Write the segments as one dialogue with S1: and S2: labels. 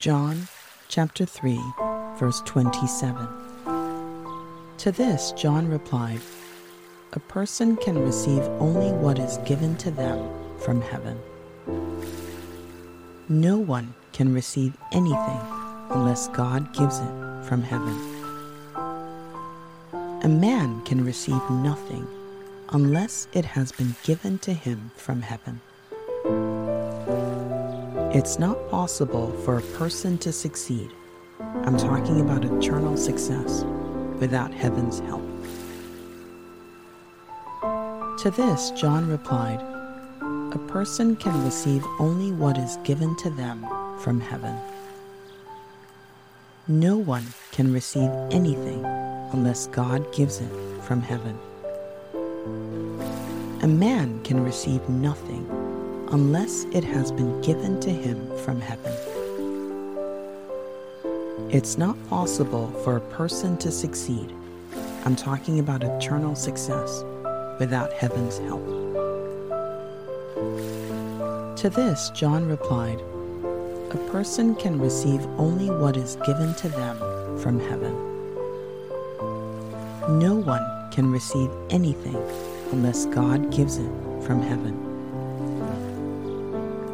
S1: John chapter 3, verse 27. To this, John replied, A person can receive only what is given to them from heaven. No one can receive anything unless God gives it from heaven. A man can receive nothing unless it has been given to him from heaven. It's not possible for a person to succeed. I'm talking about eternal success without heaven's help. To this, John replied, A person can receive only what is given to them from heaven. No one can receive anything unless God gives it from heaven. A man can receive nothing unless it has been given to him from heaven. It's not possible for a person to succeed. I'm talking about eternal success without heaven's help. To this, John replied, A person can receive only what is given to them from heaven. No one can receive anything unless God gives it from heaven.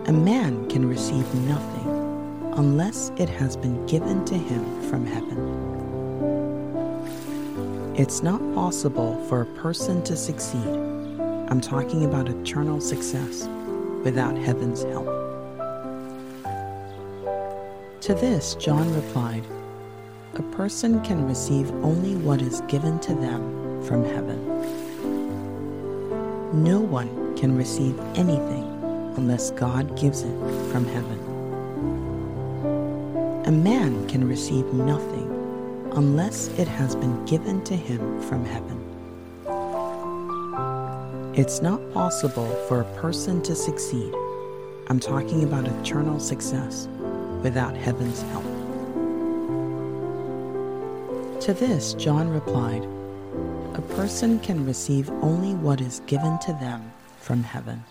S1: A man can receive nothing unless it has been given to him from heaven. It's not possible for a person to succeed. I'm talking about eternal success without heaven's help. To this, John replied, A person can receive only what is given to them from heaven. No one can receive anything unless God gives it from heaven. A man can receive nothing unless it has been given to him from heaven. It's not possible for a person to succeed. I'm talking about eternal success without heaven's help. To this, John replied, A person can receive only what is given to them from heaven.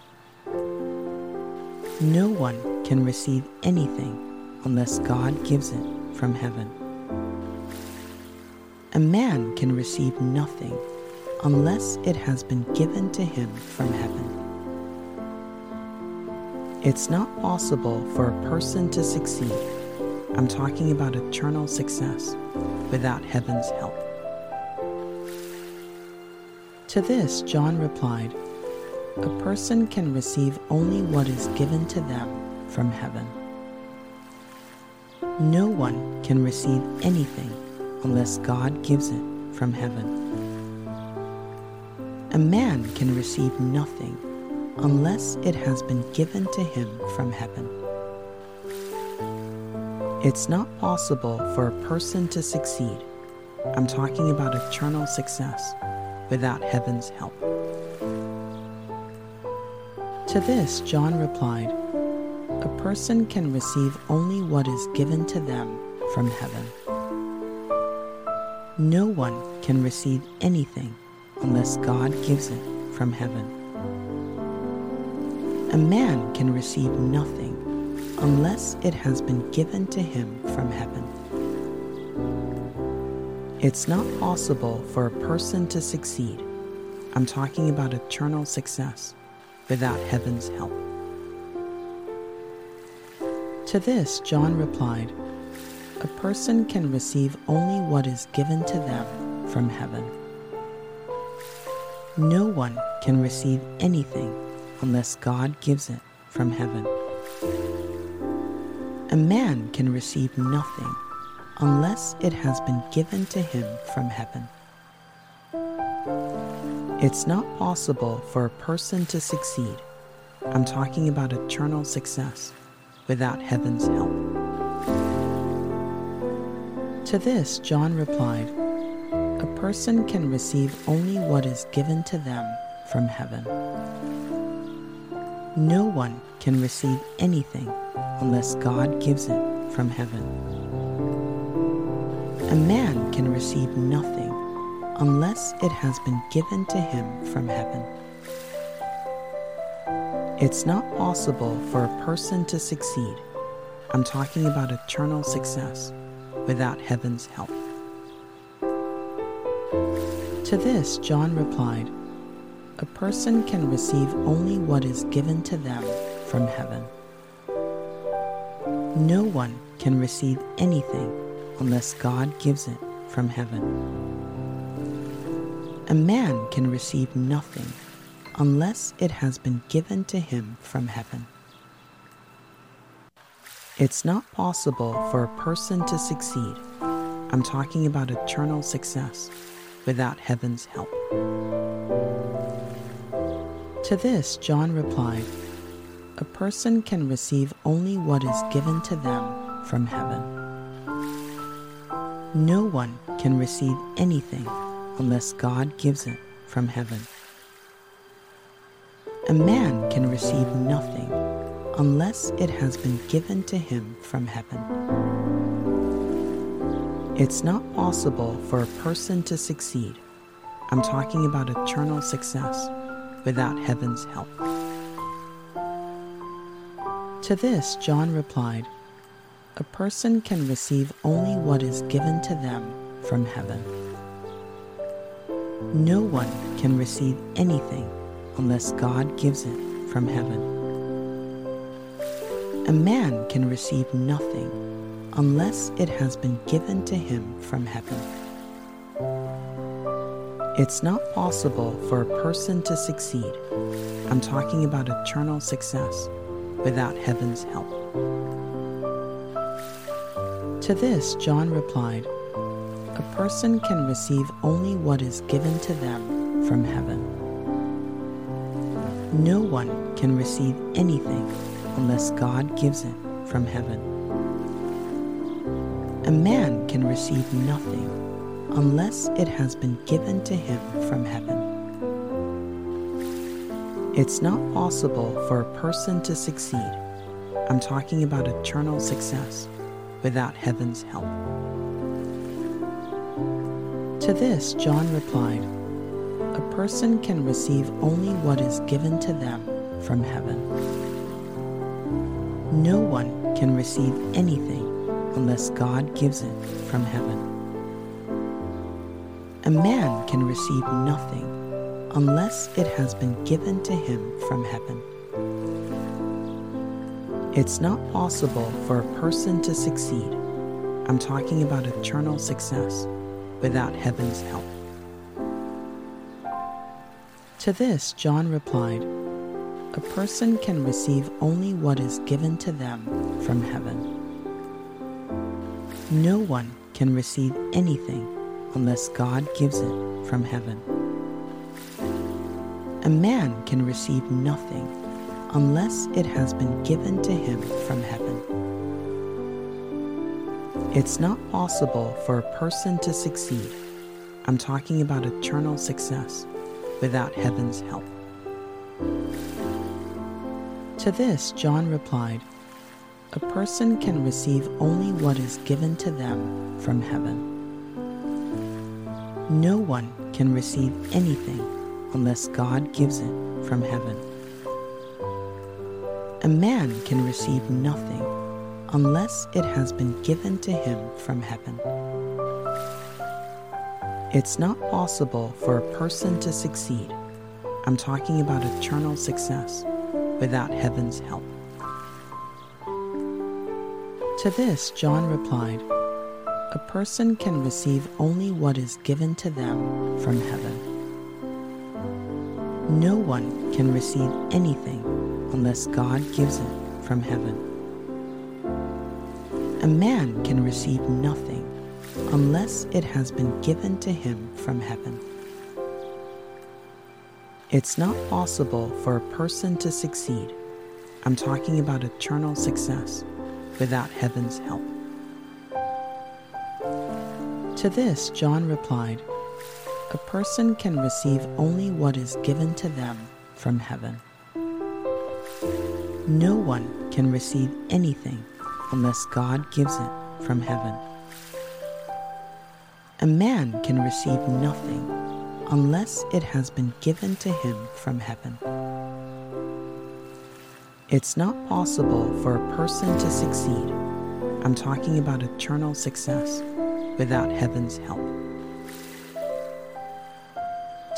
S1: No one can receive anything unless God gives it from heaven. A man can receive nothing unless it has been given to him from heaven. It's not possible for a person to succeed. I'm talking about eternal success without heaven's help. To this, John replied, a person can receive only what is given to them from heaven. No one can receive anything unless God gives it from heaven. A man can receive nothing unless it has been given to him from heaven. It's not possible for a person to succeed. I'm talking about eternal success without heaven's help. To this, John replied, A person can receive only what is given to them from heaven. No one can receive anything unless God gives it from heaven. A man can receive nothing unless it has been given to him from heaven. It's not possible for a person to succeed. I'm talking about eternal success without heaven's help. To this, John replied, A person can receive only what is given to them from heaven. No one can receive anything unless God gives it from heaven. A man can receive nothing unless it has been given to him from heaven. It's not possible for a person to succeed. I'm talking about eternal success without heaven's help. To this, John replied, A person can receive only what is given to them from heaven. No one can receive anything unless God gives it from heaven. A man can receive nothing unless it has been given to him from heaven. It's not possible for a person to succeed. I'm talking about eternal success without heaven's help. To this, John replied, A person can receive only what is given to them from heaven. No one can receive anything unless God gives it from heaven. A man can receive nothing unless it has been given to him from heaven. It's not possible for a person to succeed. I'm talking about eternal success without heaven's help. To this, John replied, A person can receive only what is given to them from heaven. No one can receive anything unless God gives it from heaven. A man can receive nothing unless it has been given to him from heaven. It's not possible for a person to succeed. I'm talking about eternal success without heaven's help. To this, John replied, A person can receive only what is given to them from heaven. No one can receive anything unless God gives it from heaven. A man can receive nothing unless it has been given to him from heaven. It's not possible for a person to succeed. I'm talking about eternal success without heaven's help. To this, John replied, A person can receive only what is given to them from heaven. No one can receive anything unless God gives it from heaven. A man can receive nothing unless it has been given to him from heaven. It's not possible for a person to succeed. I'm talking about eternal success without heaven's help. To this, John replied, A person can receive only what is given to them from heaven. No one can receive anything unless God gives it from heaven. A man can receive nothing unless it has been given to him from heaven. It's not possible for a person to succeed. I'm talking about eternal success without heaven's help. To this, John replied, a person can receive only what is given to them from heaven. No one can receive anything unless God gives it from heaven. A man can receive nothing unless it has been given to him from heaven. It's not possible for a person to succeed. I'm talking about eternal success without heaven's help. To this, John replied, A person can receive only what is given to them from heaven. No one can receive anything unless God gives it from heaven. A man can receive nothing unless it has been given to him from heaven. It's not possible for a person to succeed. I'm talking about eternal success without heaven's help. To this, John replied, A person can receive only what is given to them from heaven. No one can receive anything unless God gives it from heaven. A man can receive nothing unless it has been given to him from heaven. It's not possible for a person to succeed. I'm talking about eternal success without heaven's help. To this, John replied, A person can receive only what is given to them from heaven. No one can receive anything unless God gives it from heaven. A man can receive nothing unless it has been given to him from heaven. It's not possible for a person to succeed. I'm talking about eternal success without heaven's help.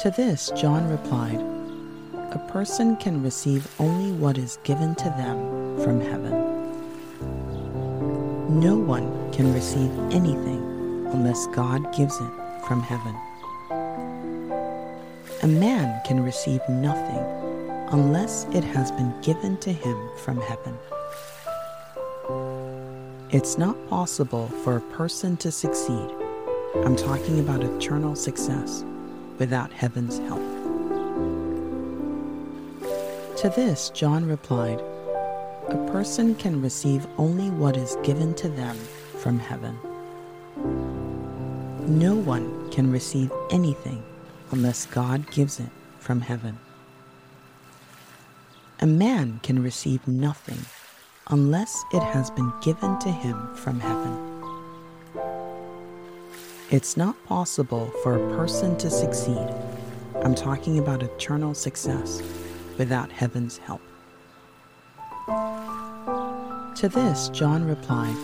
S1: To this, John replied, A person can receive only what is given to them from heaven. No one can receive anything unless God gives it from heaven. A man can receive nothing unless it has been given to him from heaven. It's not possible for a person to succeed. I'm talking about eternal success without heaven's help. To this, John replied, A person can receive only what is given to them from heaven. No one can receive anything unless God gives it from heaven. A man can receive nothing unless it has been given to him from heaven. It's not possible for a person to succeed. I'm talking about eternal success without heaven's help. To this, John replied,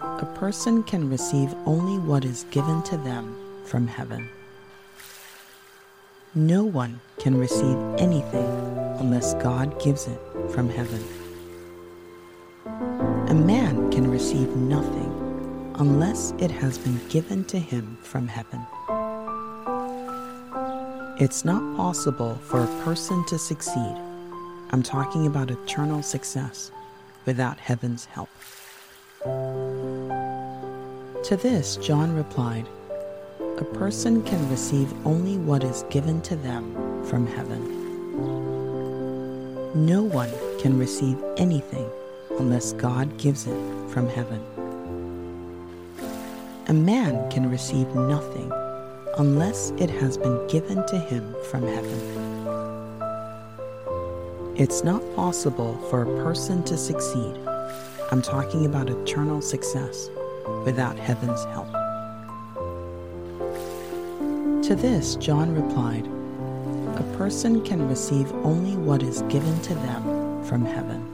S1: A person can receive only what is given to them from heaven. No one can receive anything unless God gives it from heaven. A man can receive nothing unless it has been given to him from heaven. It's not possible for a person to succeed. I'm talking about eternal success without heaven's help. To this, John replied, A person can receive only what is given to them from heaven. No one can receive anything unless God gives it from heaven. A man can receive nothing unless it has been given to him from heaven. It's not possible for a person to succeed. I'm talking about eternal success without heaven's help. To this, John replied, A person can receive only what is given to them from heaven.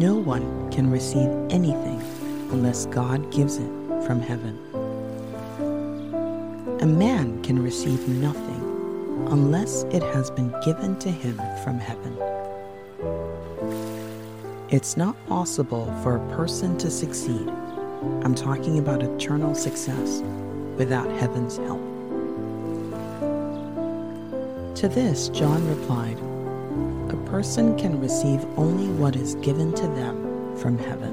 S1: No one can receive anything unless God gives it from heaven. A man can receive nothing unless it has been given to him from heaven. It's not possible for a person to succeed. I'm talking about eternal success without heaven's help. To this, John replied, A person can receive only what is given to them from heaven.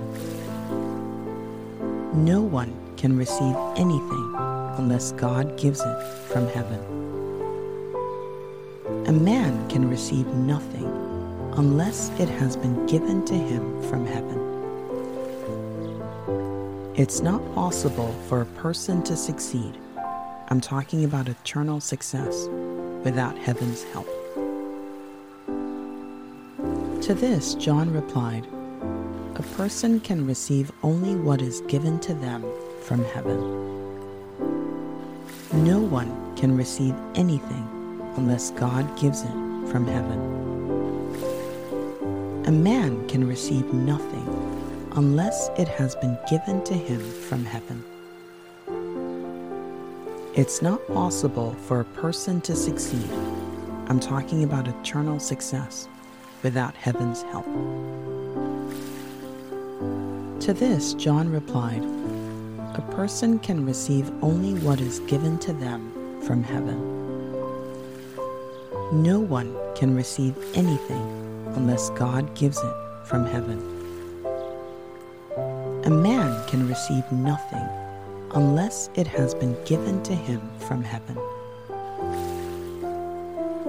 S1: No one can receive anything unless God gives it from heaven. A man can receive nothing unless it has been given to him from heaven. It's not possible for a person to succeed. I'm talking about eternal success without heaven's help. To this, John replied, A person can receive only what is given to them from heaven. No one can receive anything unless God gives it from heaven. A man can receive nothing unless it has been given to him from heaven. It's not possible for a person to succeed. I'm talking about eternal success without heaven's help. To this, John replied, A person can receive only what is given to them from heaven. No one can receive anything unless God gives it from heaven. A man can receive nothing unless it has been given to him from heaven.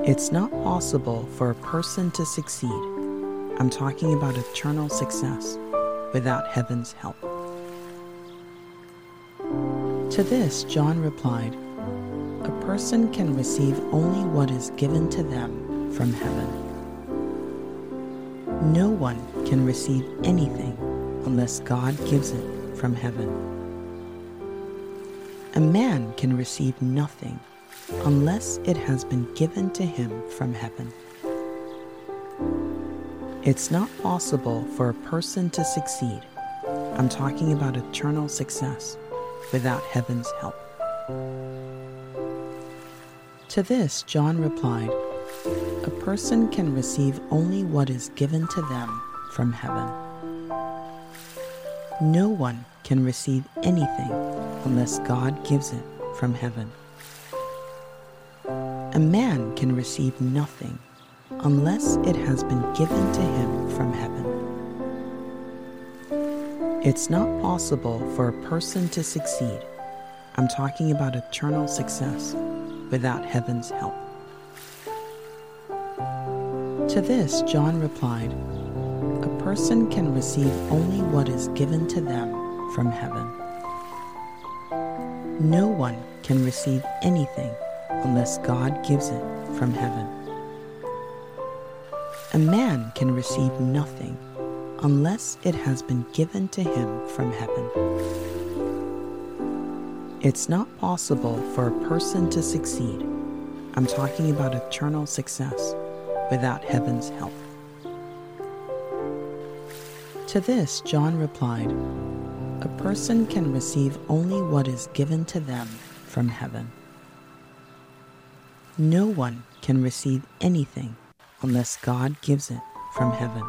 S1: It's not possible for a person to succeed. I'm talking about eternal success without heaven's help. To this, John replied, A person can receive only what is given to them from heaven. No one can receive anything unless God gives it from heaven. A man can receive nothing unless it has been given to him from heaven. It's not possible for a person to succeed. I'm talking about eternal success without heaven's help. To this, John replied, A person can receive only what is given to them from heaven. No one can receive anything unless God gives it from heaven. A man can receive nothing unless it has been given to him from heaven. It's not possible for a person to succeed. I'm talking about eternal success without heaven's help. To this, John replied, A person can receive only what is given to them from heaven. No one can receive anything unless God gives it from heaven. A man can receive nothing unless it has been given to him from heaven. It's not possible for a person to succeed. I'm talking about eternal success without heaven's help. To this, John replied, A person can receive only what is given to them from heaven. No one can receive anything unless God gives it from heaven.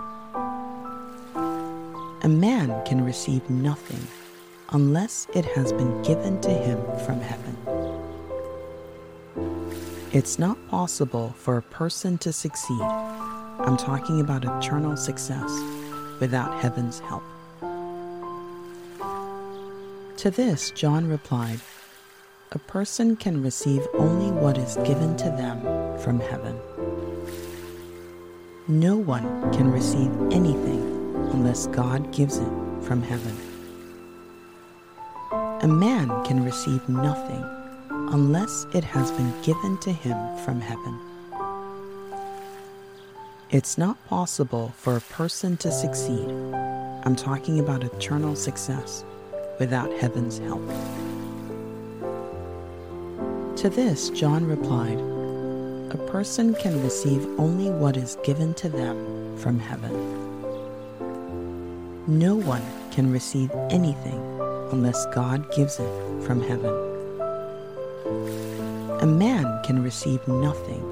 S1: A man can receive nothing unless it has been given to him from heaven. It's not possible for a person to succeed. I'm talking about eternal success without heaven's help. To this, John replied, A person can receive only what is given to them from heaven. No one can receive anything unless God gives it from heaven. A man can receive nothing unless it has been given to him from heaven. It's not possible for a person to succeed. I'm talking about eternal success without heaven's help. To this, John replied, A person can receive only what is given to them from heaven. No one can receive anything unless God gives it from heaven. A man can receive nothing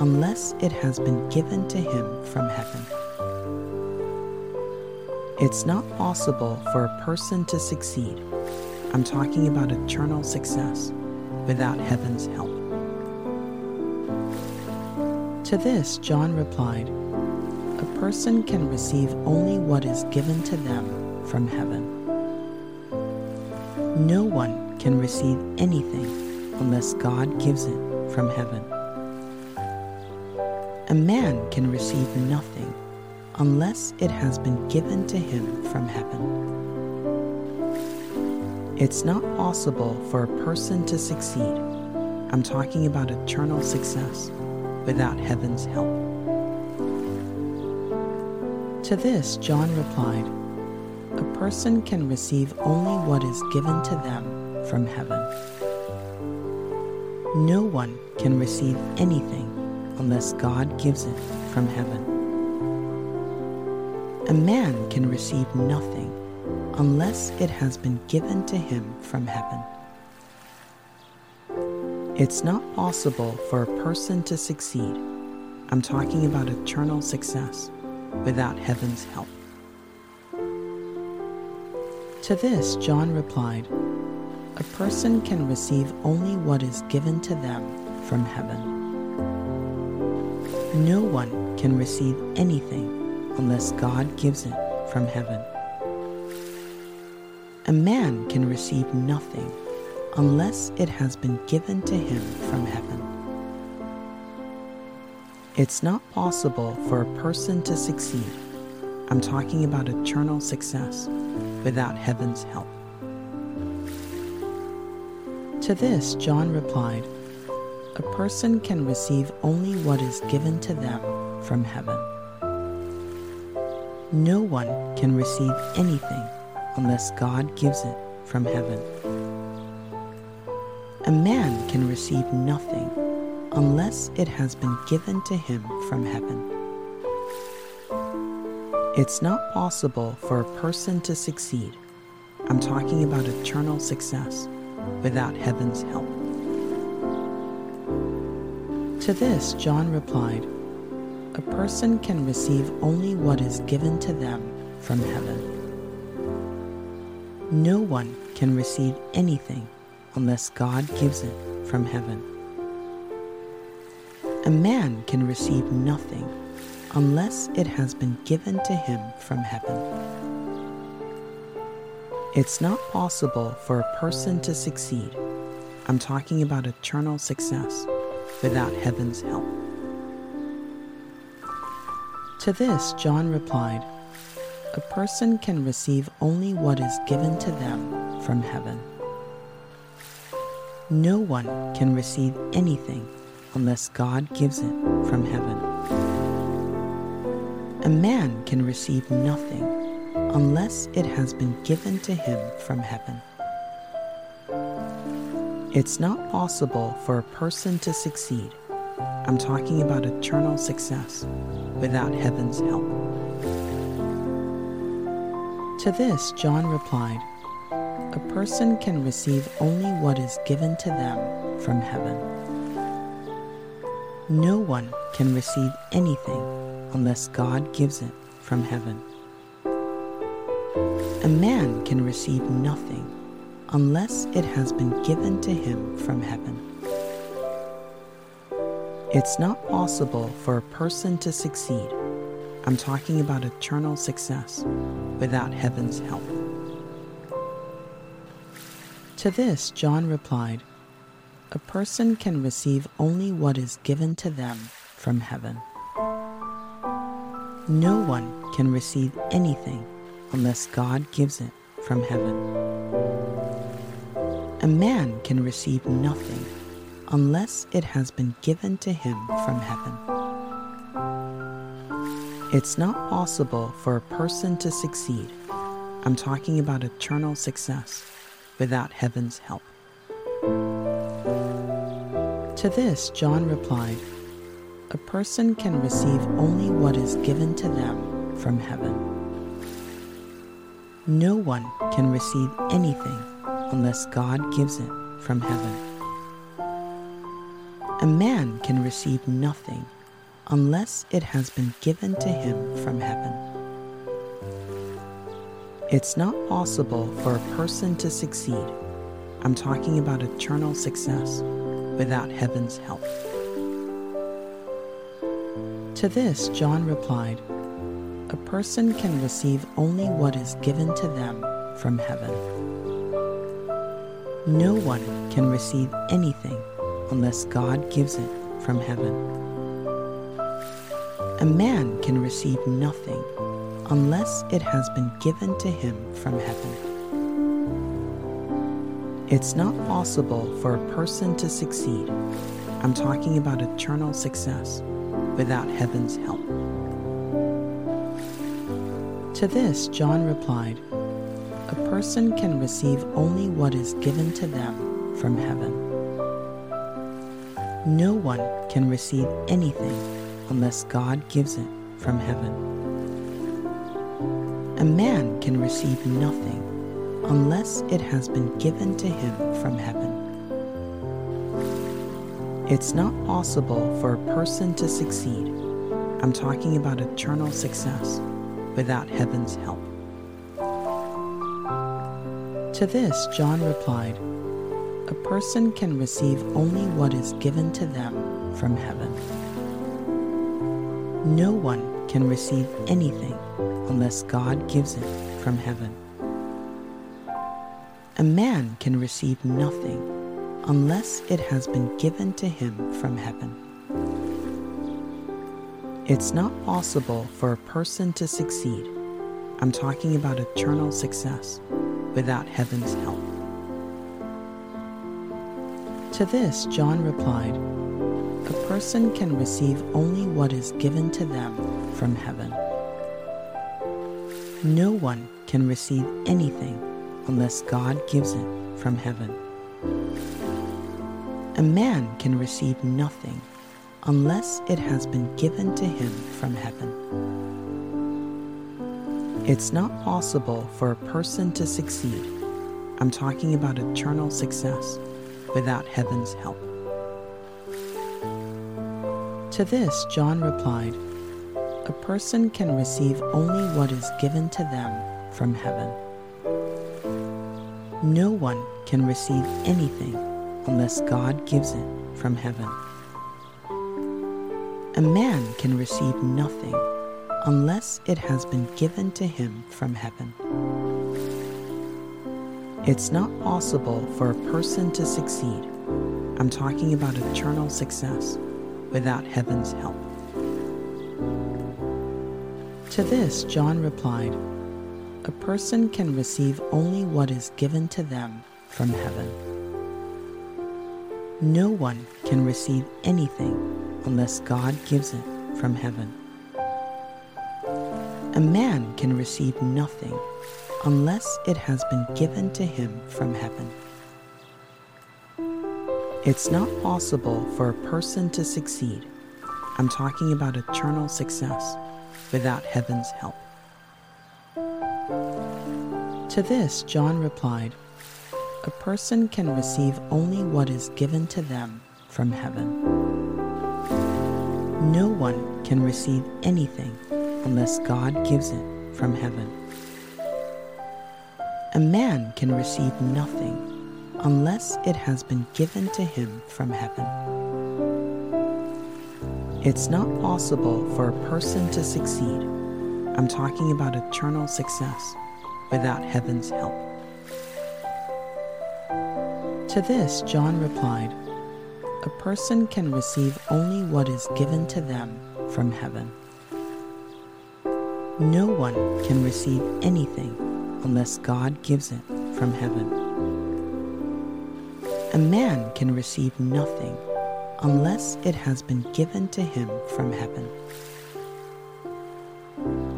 S1: unless it has been given to him from heaven. It's not possible for a person to succeed. I'm talking about eternal success without heaven's help. To this, John replied, A person can receive only what is given to them from heaven. No one can receive anything unless God gives it from heaven. A man can receive nothing unless it has been given to him from heaven. It's not possible for a person to succeed. I'm talking about eternal success without heaven's help. To this, John replied, A person can receive only what is given to them from heaven. No one can receive anything unless God gives it from heaven. A man can receive nothing unless it has been given to him from heaven. It's not possible for a person to succeed. I'm talking about eternal success without heaven's help. To this, John replied, A person can receive only what is given to them from heaven. No one can receive anything unless God gives it from heaven. A man can receive nothing unless it has been given to him from heaven. It's not possible for a person to succeed. I'm talking about eternal success without heaven's help. To this, John replied, A person can receive only what is given to them from heaven. No one can receive anything unless God gives it from heaven. A man can receive nothing unless it has been given to him from heaven. It's not possible for a person to succeed. I'm talking about eternal success without heaven's help. To this, John replied, A person can receive only what is given to them from heaven. No one can receive anything unless God gives it from heaven. A man can receive nothing unless it has been given to him from heaven. It's not possible for a person to succeed. I'm talking about eternal success without heaven's help. To this, John replied, A person can receive only what is given to them from heaven. No one can receive anything unless God gives it from heaven. A man can receive nothing unless it has been given to him from heaven. It's not possible for a person to succeed. I'm talking about eternal success without heaven's help. To this, John replied, A person can receive only what is given to them from heaven. No one can receive anything unless God gives it from heaven. A man can receive nothing unless it has been given to him from heaven. It's not possible for a person to succeed. I'm talking about eternal success without heaven's help. To this, John replied, A person can receive only what is given to them from heaven. No one can receive anything unless God gives it from heaven. A man can receive nothing unless it has been given to him from heaven. It's not possible for a person to succeed. I'm talking about eternal success without heaven's help. To this, John replied, A person can receive only what is given to them from heaven. No one can receive anything unless God gives it from heaven. A man can receive nothing unless it has been given to him from heaven. It's not possible for a person to succeed. I'm talking about eternal success without heaven's help. To this, John replied, A person can receive only what is given to them from heaven. No one can receive anything unless God gives it from heaven. A man can receive nothing unless it has been given to him from heaven. It's not possible for a person to succeed. I'm talking about eternal success without heaven's help. To this, John replied, A person can receive only what is given to them from heaven. No one can receive anything unless God gives it from heaven. A man can receive nothing unless it has been given to him from heaven. It's not possible for a person to succeed. I'm talking about eternal success without heaven's help. To this, John replied, A person can receive only what is given to them from heaven. No one can receive anything unless God gives it from heaven. A man can receive nothing unless it has been given to him from heaven. It's not possible for a person to succeed. I'm talking about eternal success without heaven's help. To this, John replied, A person can receive only what is given to them from heaven. No one can receive anything unless God gives it from heaven. A man can receive nothing unless it has been given to him from heaven. It's not possible for a person to succeed. I'm talking about eternal success without heaven's help. To this, John replied, A person can receive only what is given to them from heaven. No one can receive anything unless God gives it from heaven. A man can receive nothing unless it has been given to him from heaven. It's not possible for a person to succeed. I'm talking about eternal success without heaven's help. To this, John replied, A person can receive only what is given to them from heaven. No one can receive anything unless God gives it from heaven. A man can receive nothing unless it has been given to him from heaven. It's not possible for a person to succeed. I'm talking about eternal success without heaven's help. To this, John replied, A person can receive only what is given to them from heaven. No one can receive anything unless God gives it from heaven. A man can receive nothing unless it has been given to him from heaven. It's not possible for a person to succeed. I'm talking about eternal success without heaven's help. To this, John replied, A person can receive only what is given to them from heaven. No one can receive anything unless God gives it from heaven. A man can receive nothing unless it has been given to him from heaven.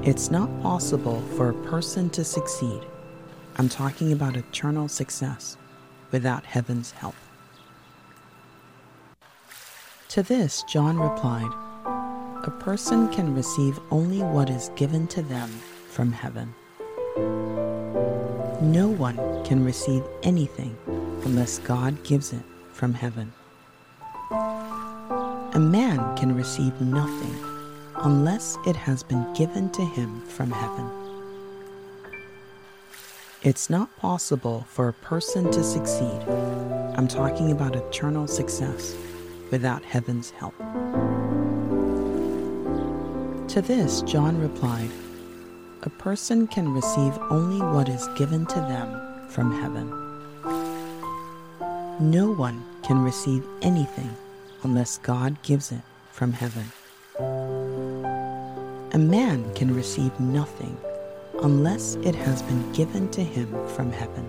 S1: It's not possible for a person to succeed. I'm talking about eternal success without heaven's help. To this, John replied, a person can receive only what is given to them from heaven. No one can receive anything unless God gives it from heaven. A man can receive nothing unless it has been given to him from heaven. It's not possible for a person to succeed. I'm talking about eternal success without heaven's help. To this, John replied, A person can receive only what is given to them from heaven. No one can receive anything unless God gives it from heaven. A man can receive nothing unless it has been given to him from heaven.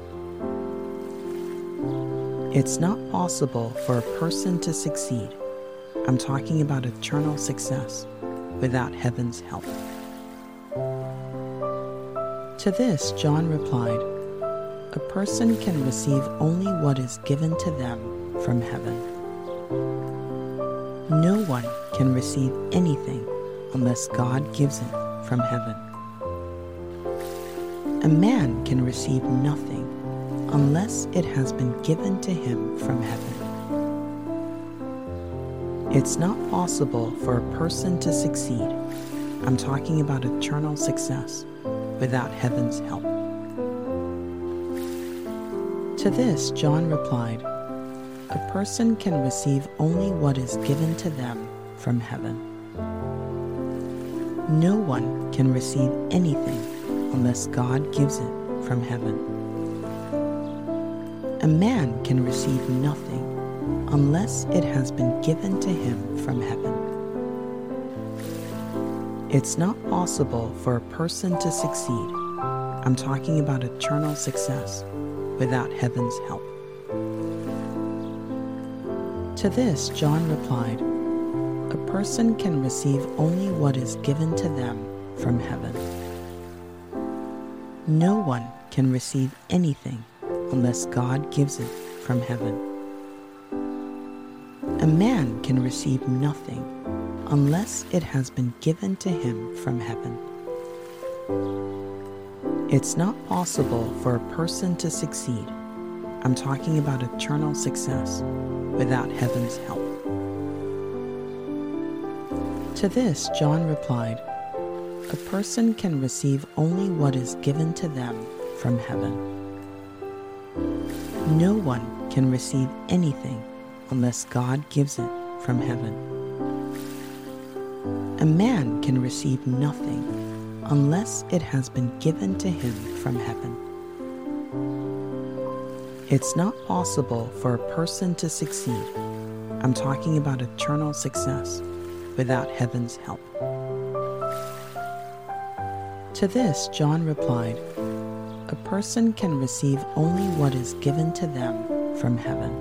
S1: It's not possible for a person to succeed. I'm talking about eternal success without heaven's help. To this, John replied, A person can receive only what is given to them from heaven. No one can receive anything unless God gives it from heaven. A man can receive nothing unless it has been given to him from heaven. It's not possible for a person to succeed. I'm talking about eternal success without heaven's help. To this, John replied, A person can receive only what is given to them from heaven. No one can receive anything unless God gives it from heaven. A man can receive nothing unless it has been given to him from heaven. It's not possible for a person to succeed. I'm talking about eternal success without heaven's help. To this, John replied, A person can receive only what is given to them from heaven. No one can receive anything unless God gives it from heaven. A man can receive nothing unless it has been given to him from heaven. It's not possible for a person to succeed. I'm talking about eternal success without heaven's help. To this, John replied, A person can receive only what is given to them from heaven. No one can receive anything unless God gives it from heaven. A man can receive nothing unless it has been given to him from heaven. It's not possible for a person to succeed. I'm talking about eternal success without heaven's help. To this, John replied, A person can receive only what is given to them from heaven.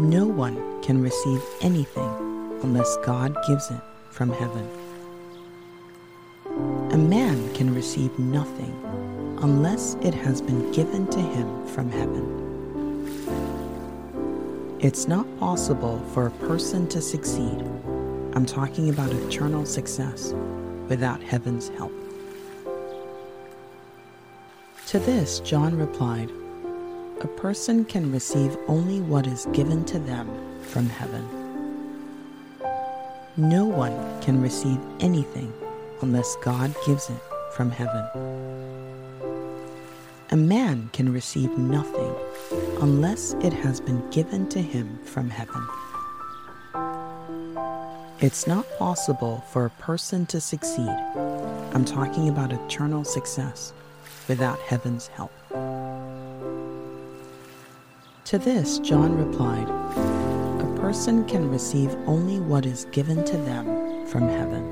S1: No one can receive anything unless God gives it from heaven. A man can receive nothing unless it has been given to him from heaven. It's not possible for a person to succeed. I'm talking about eternal success without heaven's help. To this, John replied, A person can receive only what is given to them from heaven. No one can receive anything unless God gives it from heaven. A man can receive nothing unless it has been given to him from heaven. It's not possible for a person to succeed. I'm talking about eternal success without heaven's help. To this, John replied, A person can receive only what is given to them from heaven.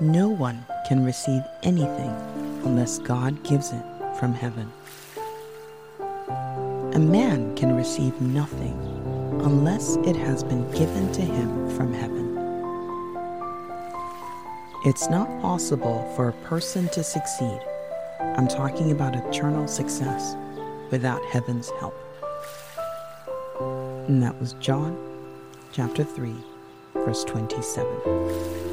S1: No one can receive anything unless God gives it from heaven. A man can receive nothing unless it has been given to him from heaven. It's not possible for a person to succeed. I'm talking about eternal success without heaven's help. And that was John chapter 3, verse 27.